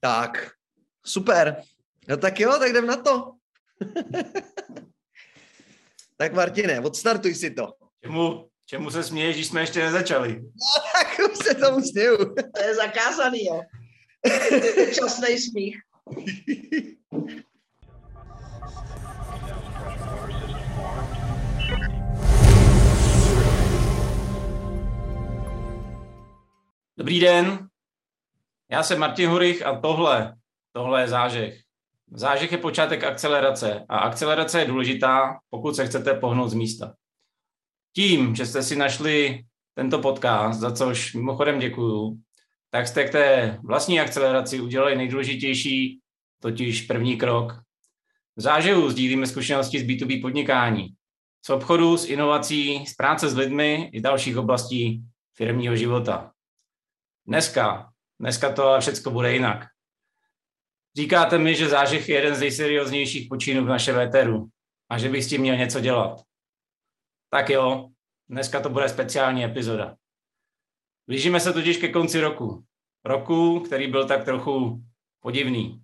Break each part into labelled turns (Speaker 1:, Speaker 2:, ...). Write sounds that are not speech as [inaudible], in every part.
Speaker 1: Tak, super. No tak jo, tak jdem na to. [laughs] tak Martine, odstartuj si to.
Speaker 2: Čemu, čemu se směješ, když jsme ještě nezačali?
Speaker 1: No tak už se tomu směju.
Speaker 3: To je zakázaný, jo. Časný smích.
Speaker 2: Dobrý den, já jsem Martin Hurich a tohle, tohle je zážeh. Zážeh je počátek akcelerace a akcelerace je důležitá, pokud se chcete pohnout z místa. Tím, že jste si našli tento podcast, za což mimochodem děkuju, tak jste k té vlastní akceleraci udělali nejdůležitější, totiž první krok. V zážehu sdílíme zkušenosti z B2B podnikání, z obchodu, z inovací, z práce s lidmi i dalších oblastí firmního života. Dneska, dneska to všechno bude jinak. Říkáte mi, že zážeh je jeden z nejserióznějších počinů v našem véteru a že bych s tím měl něco dělat. Tak jo, dneska to bude speciální epizoda. Blížíme se totiž ke konci roku. Roku, který byl tak trochu podivný.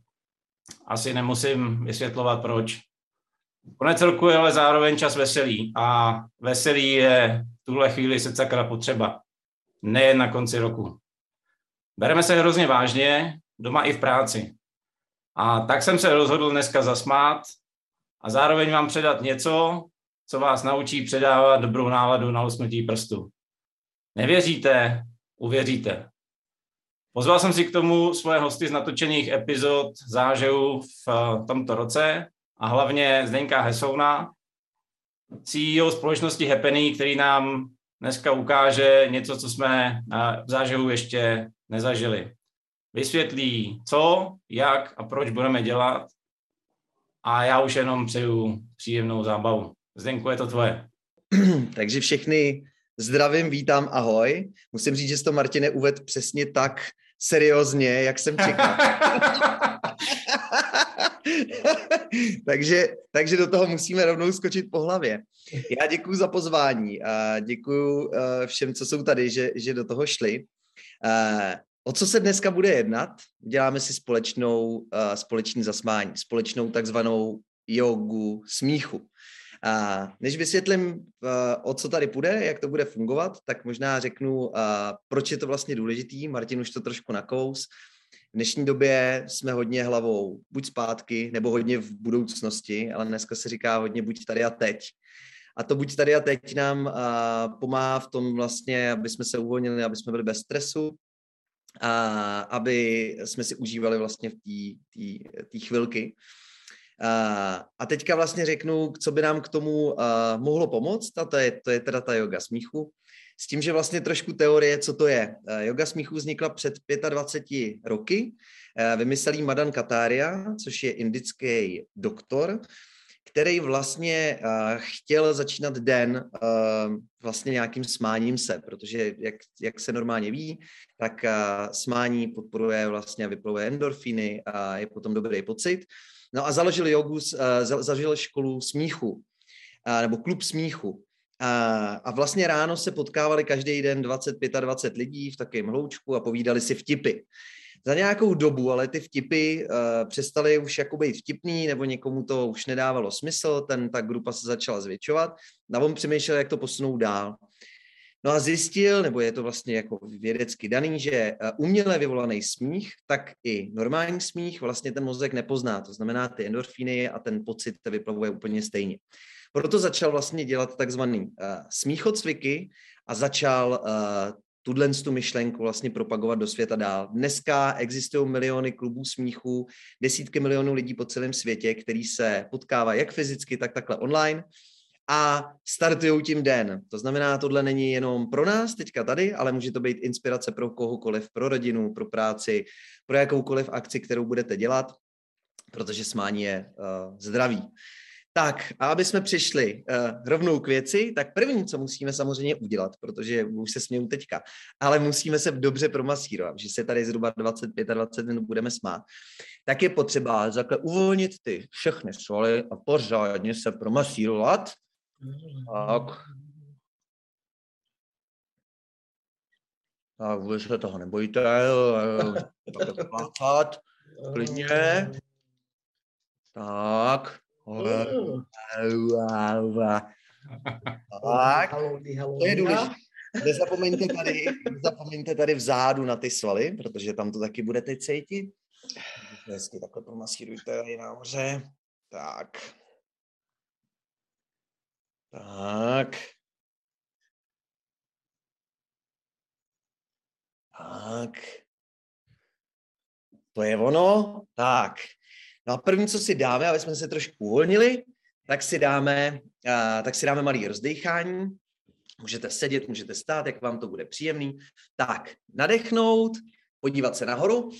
Speaker 2: Asi nemusím vysvětlovat proč. Konec roku je ale zároveň čas veselý a veselý je v tuhle chvíli se potřeba. Nejen na konci roku. Bereme se hrozně vážně, doma i v práci. A tak jsem se rozhodl dneska zasmát a zároveň vám předat něco, co vás naučí předávat dobrou náladu na usmrtí prstu. Nevěříte, uvěříte. Pozval jsem si k tomu svoje hosty z natočených epizod zážehu v eh, tomto roce a hlavně Zdeňka Hesouna, CEO společnosti Happening, který nám dneska ukáže něco, co jsme v zážehu ještě nezažili. Vysvětlí, co, jak a proč budeme dělat a já už jenom přeju příjemnou zábavu. Zdenku, je to tvoje. [clears throat]
Speaker 1: Takže všechny zdravím, vítám, ahoj. Musím říct, že jsi to, Martine, uved přesně tak seriózně, jak jsem čekal. [laughs] [laughs] takže, takže do toho musíme rovnou skočit po hlavě. Já děkuji za pozvání a děkuji eh, všem, co jsou tady, že, že do toho šli. Eh, o co se dneska bude jednat? Děláme si společnou, uh, společný zasmání, společnou takzvanou jogu smíchu. A než vysvětlím, o co tady půjde, jak to bude fungovat, tak možná řeknu, proč je to vlastně důležitý. Martin už to trošku nakous. V dnešní době jsme hodně hlavou buď zpátky, nebo hodně v budoucnosti, ale dneska se říká hodně buď tady a teď. A to buď tady a teď nám uh, pomáhá v tom vlastně, aby jsme se uvolnili, aby jsme byli bez stresu, a aby jsme si užívali vlastně v té chvilky. A, a teďka vlastně řeknu, co by nám k tomu uh, mohlo pomoct, a to je, to je teda ta yoga smíchu. S tím, že vlastně trošku teorie, co to je. Uh, yoga smíchu vznikla před 25 roky. Uh, vymyslel Madan Kataria, což je indický doktor, který vlastně uh, chtěl začínat den vlastně nějakým smáním se, protože jak, jak se normálně ví, tak smání podporuje vlastně a vyplovuje endorfiny a je potom dobrý pocit. No a založil jogu, založil školu smíchu, nebo klub smíchu. A, a vlastně ráno se potkávali každý den 20-25 lidí v takovém hloučku a povídali si vtipy za nějakou dobu, ale ty vtipy uh, přestaly už jako být vtipný, nebo někomu to už nedávalo smysl, ten, ta grupa se začala zvětšovat a on přemýšlel, jak to posunout dál. No a zjistil, nebo je to vlastně jako vědecky daný, že eh, uměle vyvolaný smích, tak i normální smích vlastně ten mozek nepozná. To znamená, ty endorfíny a ten pocit vyplavuje úplně stejně. Proto začal vlastně dělat takzvaný uh, smíchocviky a začal uh, tuhle tu myšlenku vlastně propagovat do světa dál. Dneska existují miliony klubů smíchu, desítky milionů lidí po celém světě, který se potkávají jak fyzicky, tak takhle online a startují tím den. To znamená, tohle není jenom pro nás teďka tady, ale může to být inspirace pro kohokoliv, pro rodinu, pro práci, pro jakoukoliv akci, kterou budete dělat, protože smání je uh, zdraví. Tak, a aby jsme přišli uh, rovnou k věci, tak první, co musíme samozřejmě udělat, protože už se směju teďka, ale musíme se dobře promasírovat, že se tady zhruba 25-20 minut budeme smát, tak je potřeba takhle uvolnit ty všechny svaly a pořádně se promasírovat. Tak. Tak vy se toho nebojte, [laughs] tak Klidně. Tak. Tak. To je důležité. Nezapomeňte tady, nezapomeňte tady vzadu na ty svaly, protože tam to taky budete cítit. Hezky takhle promasírujte tady nahoře. Tak. Tak. Tak. To je ono. Tak. No a první, co si dáme, aby jsme se trošku uvolnili, tak si dáme, uh, tak si dáme malý rozdechání. Můžete sedět, můžete stát, jak vám to bude příjemný. Tak, nadechnout, podívat se nahoru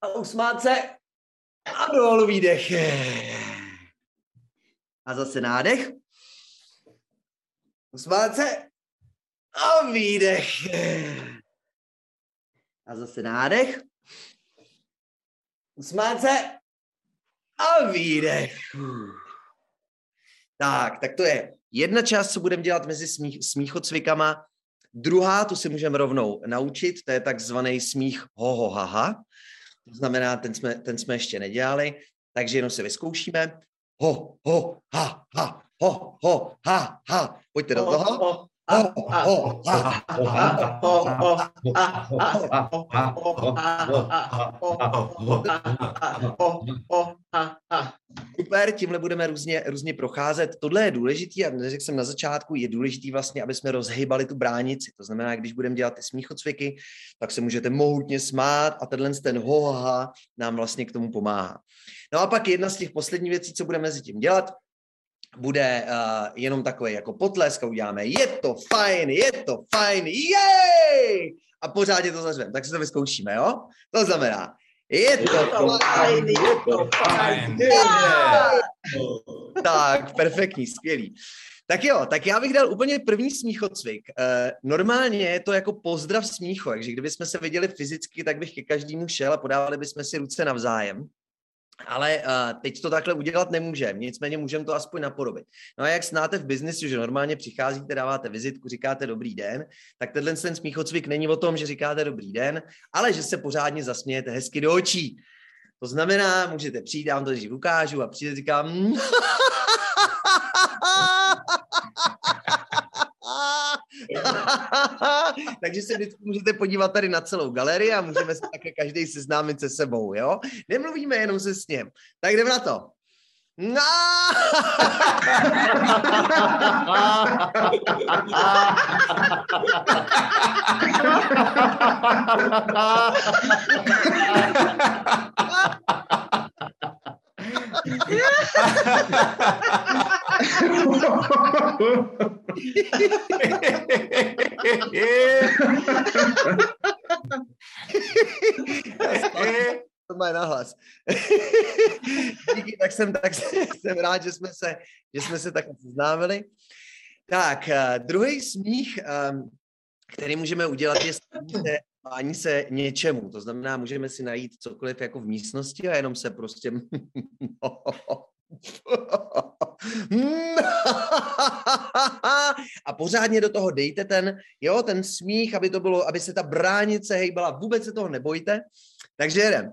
Speaker 1: a usmát se a dolů výdech. A zase nádech. Usmát se a výdech. A zase nádech. Usmát se a výdech. Tak, tak to je jedna část, co budeme dělat mezi smích, smíchocvikama. Druhá, tu si můžeme rovnou naučit, to je takzvaný smích ho, ho, ha, ha. To znamená, ten jsme, ten jsme ještě nedělali, takže jenom se vyzkoušíme. Ho, ho, ha, ha, ho, ho, ha, ha. Pojďte do toho. Super, tímhle budeme různě, různě procházet. Tohle je důležitý a neřekl jsem na začátku, je důležitý vlastně, aby jsme rozhýbali tu bránici. To znamená, když budeme dělat ty smíchocviky, tak se můžete mohutně smát a tenhle ten hoha nám vlastně k tomu pomáhá. No a pak jedna z těch posledních věcí, co budeme mezi tím dělat, bude uh, jenom takový jako potlesk a uděláme je to fajn, je to fajn, jej! A pořádně to zařveme. Tak si to vyzkoušíme, jo? To znamená, je to, je to fajn, je to fajn. Tak, perfektní, skvělý. Tak jo, tak já bych dal úplně první smíchocvik. Uh, normálně je to jako pozdrav smíchu, takže kdybychom se viděli fyzicky, tak bych ke každému šel a podávali bychom si ruce navzájem ale uh, teď to takhle udělat nemůžeme, nicméně můžeme to aspoň napodobit. No a jak znáte v biznesu, že normálně přicházíte, dáváte vizitku, říkáte dobrý den, tak tenhle ten smíchocvik není o tom, že říkáte dobrý den, ale že se pořádně zasmějete hezky do očí. To znamená, můžete přijít, já vám to dřív ukážu a přijde říkám [laughs] [laughs] [laughs] Takže se vždycky můžete podívat tady na celou galerii a můžeme se také každý seznámit se sebou, jo? Nemluvíme jenom se s ním. Tak jdeme na to. No! [laughs] [laughs] to má nahlas. Díky, tak jsem, tak jsem rád, že jsme se, že jsme se tak seznámili. Tak, uh, druhý smích, um, který můžeme udělat, je smání se něčemu. To znamená, můžeme si najít cokoliv jako v místnosti a jenom se prostě [laughs] a pořádně do toho dejte ten, jo, ten smích, aby to bylo, aby se ta bránice hejbala, vůbec se toho nebojte. Takže jedem.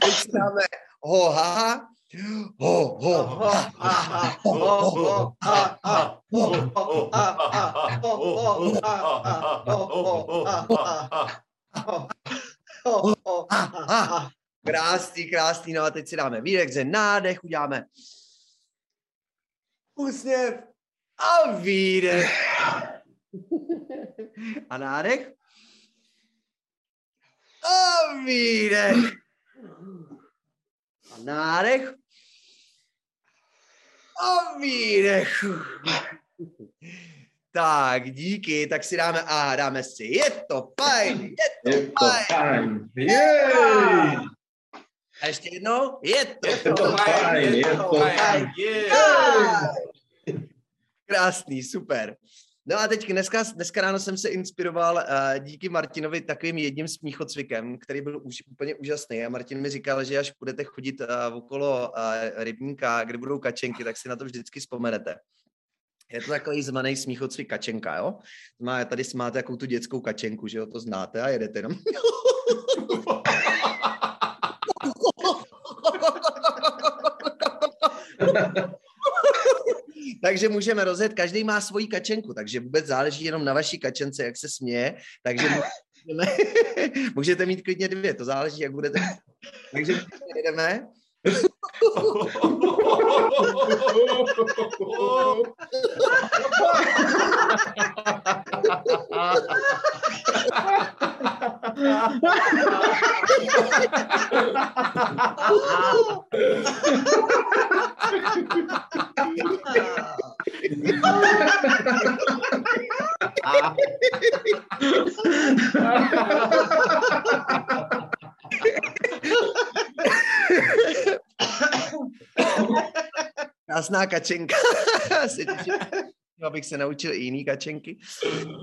Speaker 1: teď, dáme ho, ha, ho, ho, ha, ha, ho, ho, ha, ha, ho, ho, ha, ha, ho, ho, ha, ha, ho, Krásný, krásný, no a teď si dáme výdech, ze nádech uděláme úsměv a výdech. A nádech. A výdech. A nádech. A výdech. Tak, díky, tak si dáme a dáme si. Je to fajn, je to,
Speaker 4: Je to
Speaker 1: fajn.
Speaker 4: fajn. Jej!
Speaker 1: A ještě jednou, je to,
Speaker 4: Je to fajn, je to fajn.
Speaker 1: Yeah. Krásný, super. No a teď dneska, dneska ráno jsem se inspiroval uh, díky Martinovi takovým jedním smíchocvikem, který byl už úplně úžasný. A Martin mi říkal, že až budete chodit uh, okolo uh, rybníka, kde budou kačenky, tak si na to vždycky vzpomenete. Je to takový zvaný smíchocvik kačenka, jo? Má, tady máte jakou tu dětskou kačenku, že jo, to znáte a jedete jenom. [laughs] [laughs] takže můžeme rozjet, každý má svoji kačenku, takže vůbec záleží jenom na vaší kačence, jak se směje, takže [laughs] můžeme, [laughs] můžete mít klidně dvě, to záleží, jak budete. Takže jedeme. [laughs] Krásná kačenka. Se těším, abych se naučil i jiný kačenky.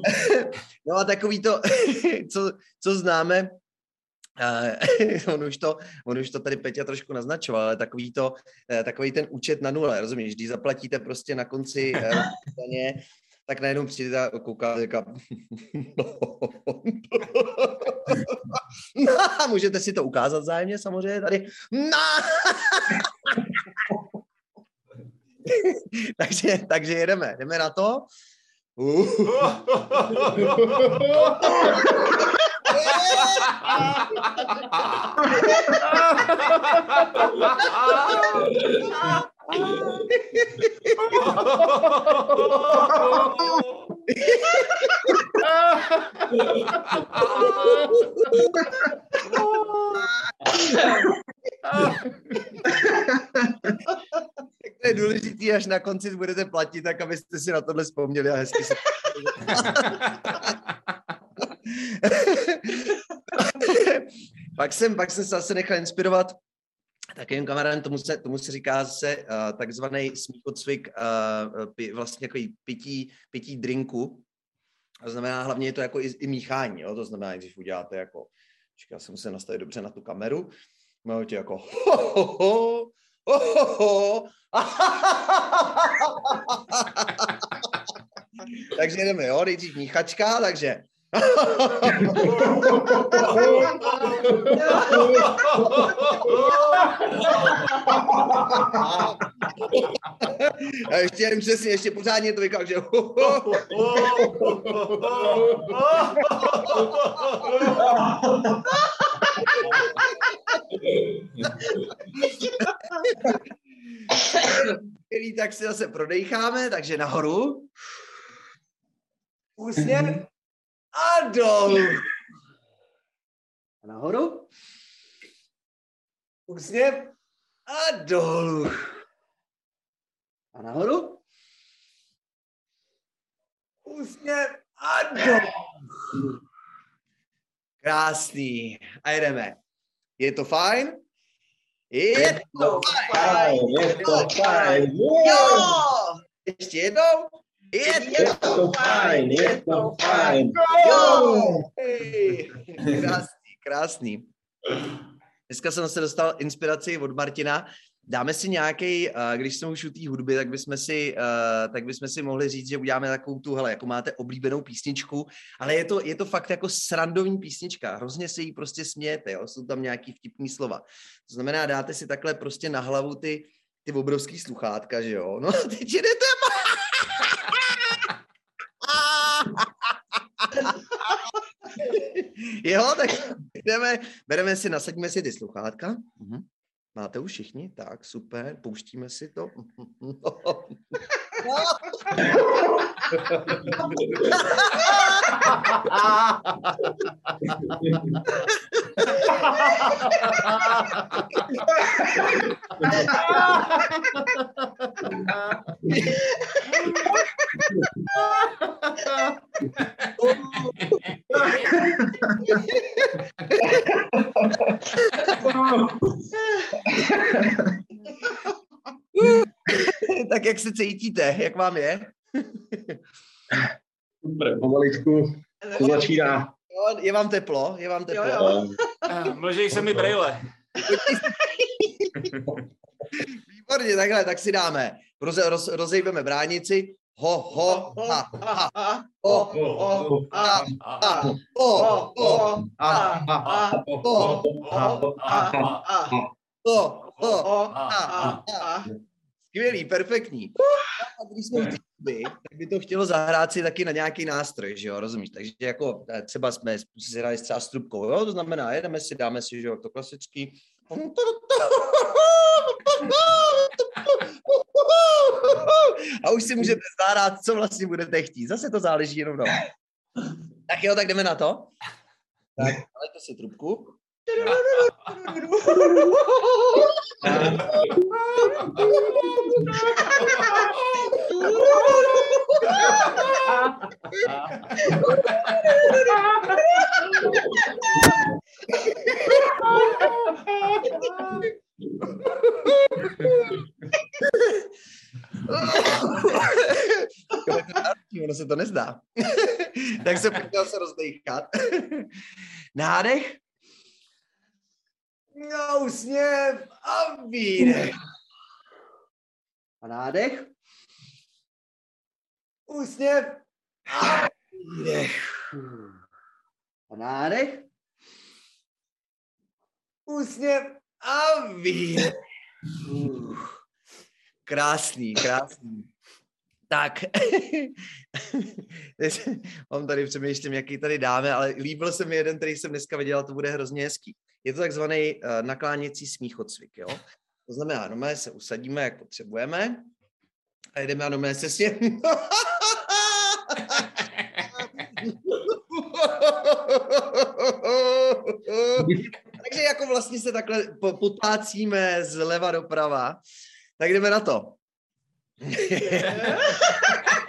Speaker 1: [laughs] no a takový to, [laughs] co, co známe, [laughs] on, už to, on už to tady Peťa trošku naznačoval, ale takový, to, uh, takový ten účet na nule, rozumíš? Když zaplatíte prostě na konci uh, daně, tak najednou přijde a kouká říká, no, můžete si to ukázat zájemně samozřejmě tady. No. [laughs] takže, takže jedeme, jdeme na to. Uh. [laughs] [laughs] je důležitý, až na konci budete platit, tak abyste si na tohle vzpomněli a hezky se... pak, jsem, pak jsem se zase nechal inspirovat takovým kamarádem, tomu se, tomu se říká se uh, takzvaný smíchocvik, uh, pi, vlastně takový pití, pití drinku. To znamená, hlavně je to jako i, i míchání, jo? to znamená, když uděláte jako, já se musím nastavit dobře na tu kameru, máte tě jako ho, ho, ho, ho, ho, ho. takže jdeme, jo, nejdřív míchačka, takže A ještě jen přesně, ještě pořádně to vyklad, že [laughs] tak si zase prodejcháme, takže nahoru. Úsměv a dolů. A nahoru. Úsměv a dolů. A nahoru. Úsměv a dolů. Krásný. A jedeme. Je to fajn? Je to fajn.
Speaker 4: Je to fajn.
Speaker 1: Jo! Ještě jednou. Je
Speaker 4: Je to fajn, je to fajn.
Speaker 1: Jo! Hej. [laughs] Krásný, krásný. Dneska jsem se dostal inspiraci od Martina. Dáme si nějaký, když jsme už u té hudby, tak bychom, si, tak bychom si mohli říct, že uděláme takovou tu, hele, jako máte oblíbenou písničku, ale je to, je to fakt jako srandovní písnička, hrozně se jí prostě smějete, jo? jsou tam nějaký vtipný slova. To znamená, dáte si takhle prostě na hlavu ty, ty obrovský sluchátka, že jo? No a [laughs] teď jedete [laughs] jo, tak jdeme, bereme si, nasadíme si ty sluchátka. Mhm. Máte už všichni? Tak, super, pouštíme si to. No. [laughs] [laughs] tak jak se cítíte? Jak vám je?
Speaker 4: Super, pomaličku to začíná.
Speaker 1: Jo, je vám teplo? Je vám teplo?
Speaker 3: Jo, jo.
Speaker 2: Eh, Mlžej se mi brejle.
Speaker 1: Výborně, takhle, tak si dáme. Roze, roz, rozejbeme bránici. Ho, ho, ha, ha, ho,
Speaker 3: o, o, a,
Speaker 1: ha, ha, ho, ho,
Speaker 3: o, a, a,
Speaker 1: ho,
Speaker 3: o, a, a,
Speaker 1: ho, ho.
Speaker 3: o,
Speaker 2: a,
Speaker 3: a,
Speaker 2: a.
Speaker 3: a.
Speaker 1: Skvělý, perfektní. A když jsme hudby, tak by to chtělo zahrát si taky na nějaký nástroj, že jo, rozumíš? Takže jako eh, třeba jsme si hráli třeba s trubkou, jo, to znamená, jedeme si, dáme si, že jo, to klasický. A už si můžete zahrát, co vlastně budete chtít. Zase to záleží jenom na. Tak jo, tak jdeme na to. Tak, dajte si trubku. [laughs] [laughs] ono se to nezdá. [laughs] tak se pojďme se rozdejchat. [laughs] Nádech. No, úsměv a výdech. A nádech. Úsměv a výdech. A nádech. Úsměv a výdech. Krásný, krásný. Tak, [laughs] mám tady přemýšlím, jaký tady dáme, ale líbil se mi jeden, který jsem dneska viděl, to bude hrozně hezký. Je to takzvaný uh, nakláněcí smíchocvik, jo? To znamená, no se usadíme, jak potřebujeme a jdeme a no se sně... Takže jako vlastně se takhle po- potácíme zleva doprava. Tak jdeme na to. [laughs]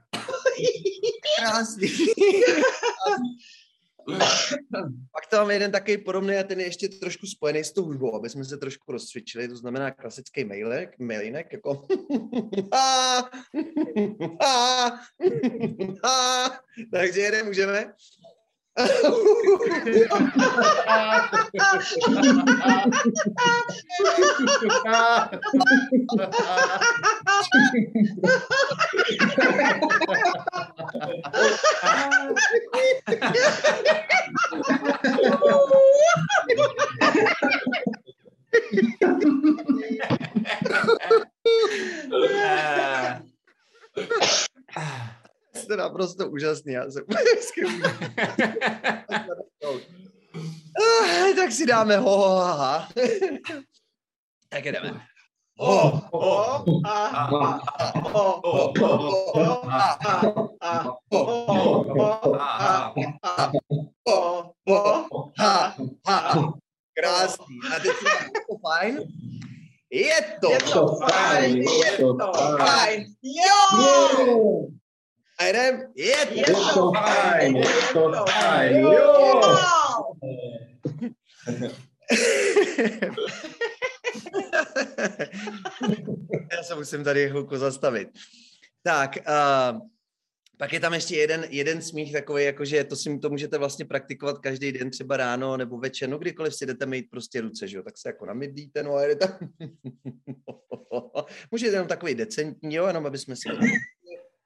Speaker 1: [laughs] Krásný. [coughs] Pak tam mám jeden takový podobný a ten je ještě trošku spojený s tou hudbou, aby jsme se trošku rozcvičili, to znamená klasický mailek, mailinek, jako [laughs] [laughs] takže jeden můžeme. uh, [laughs] [laughs] [laughs] Jste naprosto úžasný, já jsem. Ah, tak si dáme ho, ho, ha, ha. Tak jdeme. Krásný. A teď dáme to fajn. Je.
Speaker 3: Je to fajn, je to fajn. Jo!
Speaker 4: Jo,
Speaker 1: A jdem. Je to.
Speaker 4: je to fajn, je to fajn, jo.
Speaker 3: Jo! [laughs]
Speaker 1: Já se musím tady chvilku zastavit. Tak, uh, pak je tam ještě jeden, jeden smích takový, jakože to si to můžete vlastně praktikovat každý den, třeba ráno nebo večer, no kdykoliv si jdete mít prostě ruce, že jo, tak se jako namydlíte, no a jdete. [laughs] Můžete jenom takový decentní, jo, jenom aby jsme si...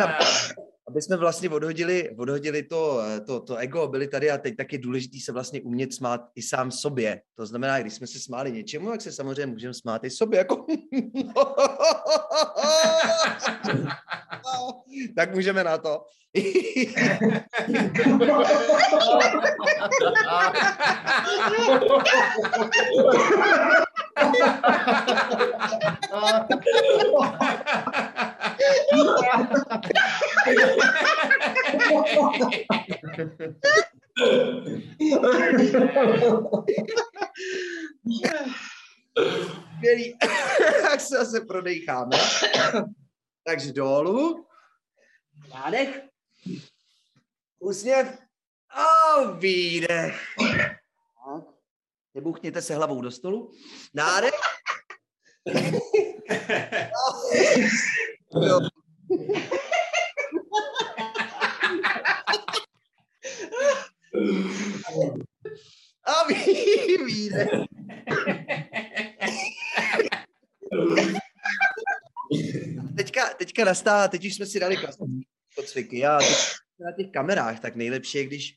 Speaker 1: Jak říkáme, aby jsme vlastně odhodili, odhodili to, to, to ego, byli tady a teď tak je důležité se vlastně umět smát i sám sobě. To znamená, když jsme se smáli něčemu, tak se samozřejmě můžeme smát i sobě. Jako... [laughs] tak můžeme na to. [laughs] [laughs] Skvělý. tak se zase prodejcháme. Takže dolů. Nádech. Úsměv. A výdech. Nebuchněte se hlavou do stolu. Nádech. Jo. [laughs] A ví. Teďka, teďka nastává, teď už jsme si dali cviky. Já teď na těch kamerách, tak nejlepší je, když,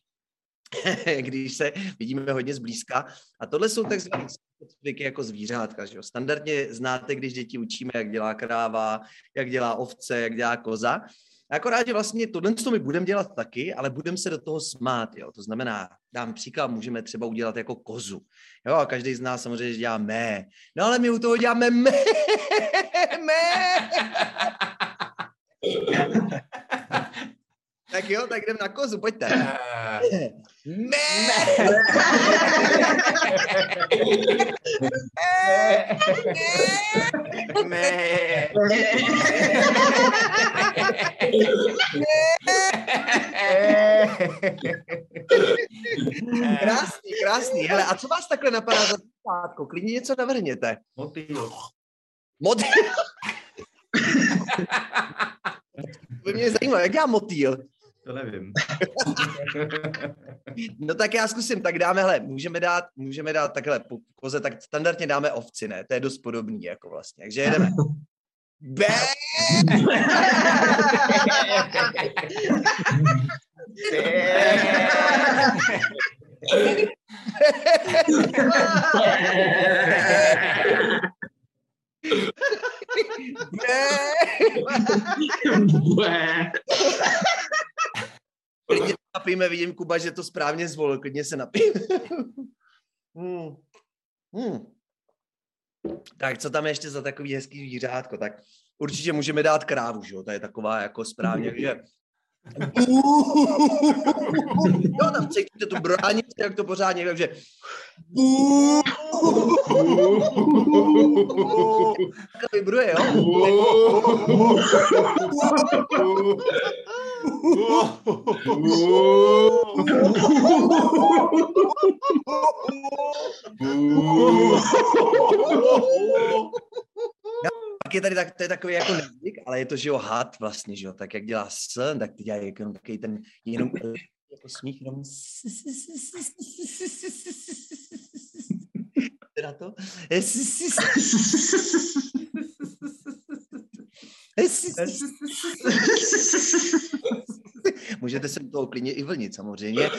Speaker 1: [laughs] když se vidíme hodně zblízka. A tohle jsou takzvané cviky jako zvířátka. Že jo? Standardně znáte, když děti učíme, jak dělá kráva, jak dělá ovce, jak dělá koza. Akorát, že vlastně tohle to my budeme dělat taky, ale budeme se do toho smát. Jo? To znamená, dám příklad, můžeme třeba udělat jako kozu. Jo, a každý z nás samozřejmě dělá mé. No ale my u toho děláme mé, [laughs] mé. [laughs] tak jo, tak jdem na kozu, pojďte. [laughs] Mé. Mé. Krásný, krásný. Hele, a co vás takhle napadá za zpátko? Klidně něco navrhněte.
Speaker 2: Motýl.
Speaker 1: Motýl. [laughs] To by mě zajímalo, jak dělá motýl?
Speaker 2: To nevím. [laughs]
Speaker 1: No tak já zkusím, tak dáme, hele, můžeme dát, můžeme dát takhle po koze, tak standardně dáme ovci, ne? To je dost podobný, jako vlastně. Takže jedeme. [laughs] Bé! [laughs] Bé! Klidně napijeme, vidím Kuba, že to správně zvolil, klidně se napijeme. hmm. Hmm. Tak co tam ještě za takový hezký zvířátko? Tak určitě můžeme dát krávu, že jo? To je taková jako správně, že... [laughs] Jo, tam cítíte tu bránici, jak to pořádně, takže... Tak vibruje, jo? Pak je tady tak, to je takový jako nezvyk, ale je to, že jo, had vlastně, že jo, tak jak dělá s, tak ty dělají jenom takový ten, jenom jako smích, jenom na to. Můžete se do toho klidně i vlnit, samozřejmě.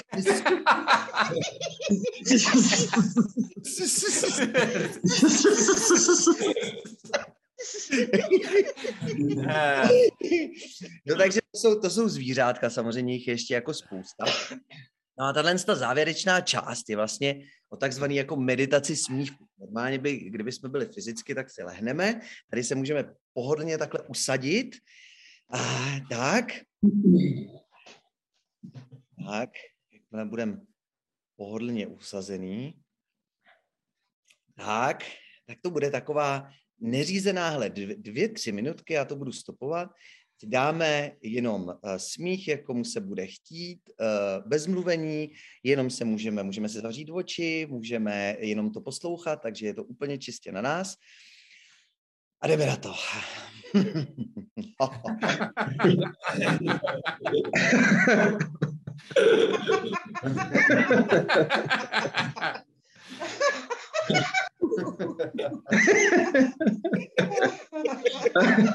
Speaker 1: No takže to jsou, to jsou zvířátka, samozřejmě jich ještě jako spousta. No a tahle ta závěrečná část je vlastně o takzvaný jako meditaci smíchu. Normálně by, kdyby jsme byli fyzicky, tak si lehneme. Tady se můžeme pohodlně takhle usadit. A tak. Tak, jakmile budeme pohodlně usazený, tak, tak to bude taková neřízená, hle, dvě, dvě, tři minutky, já to budu stopovat, dáme jenom uh, smích, jak komu se bude chtít, uh, bez mluvení, jenom se můžeme, můžeme se zavřít oči, můžeme jenom to poslouchat, takže je to úplně čistě na nás. A jdeme na to. [laughs] [laughs] [laughs]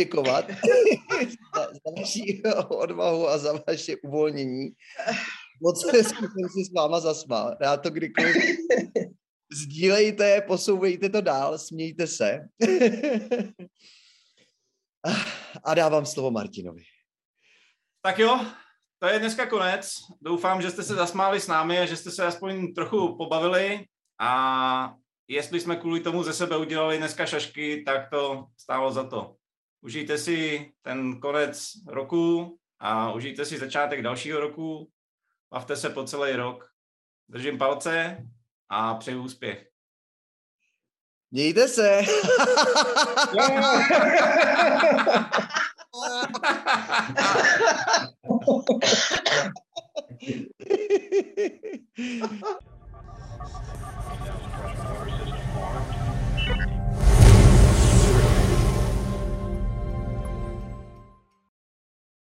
Speaker 1: poděkovat [laughs] za, za vaši odvahu a za vaše uvolnění. Moc jsem si s váma zasmál. Já to kdykoliv [laughs] sdílejte, posouvejte to dál, smějte se. [laughs] A dávám slovo Martinovi.
Speaker 2: Tak jo, to je dneska konec. Doufám, že jste se zasmáli s námi a že jste se aspoň trochu pobavili a jestli jsme kvůli tomu ze sebe udělali dneska šašky, tak to stálo za to užijte si ten konec roku a užijte si začátek dalšího roku. Bavte se po celý rok. Držím palce a přeji úspěch.
Speaker 1: Mějte se. [laughs]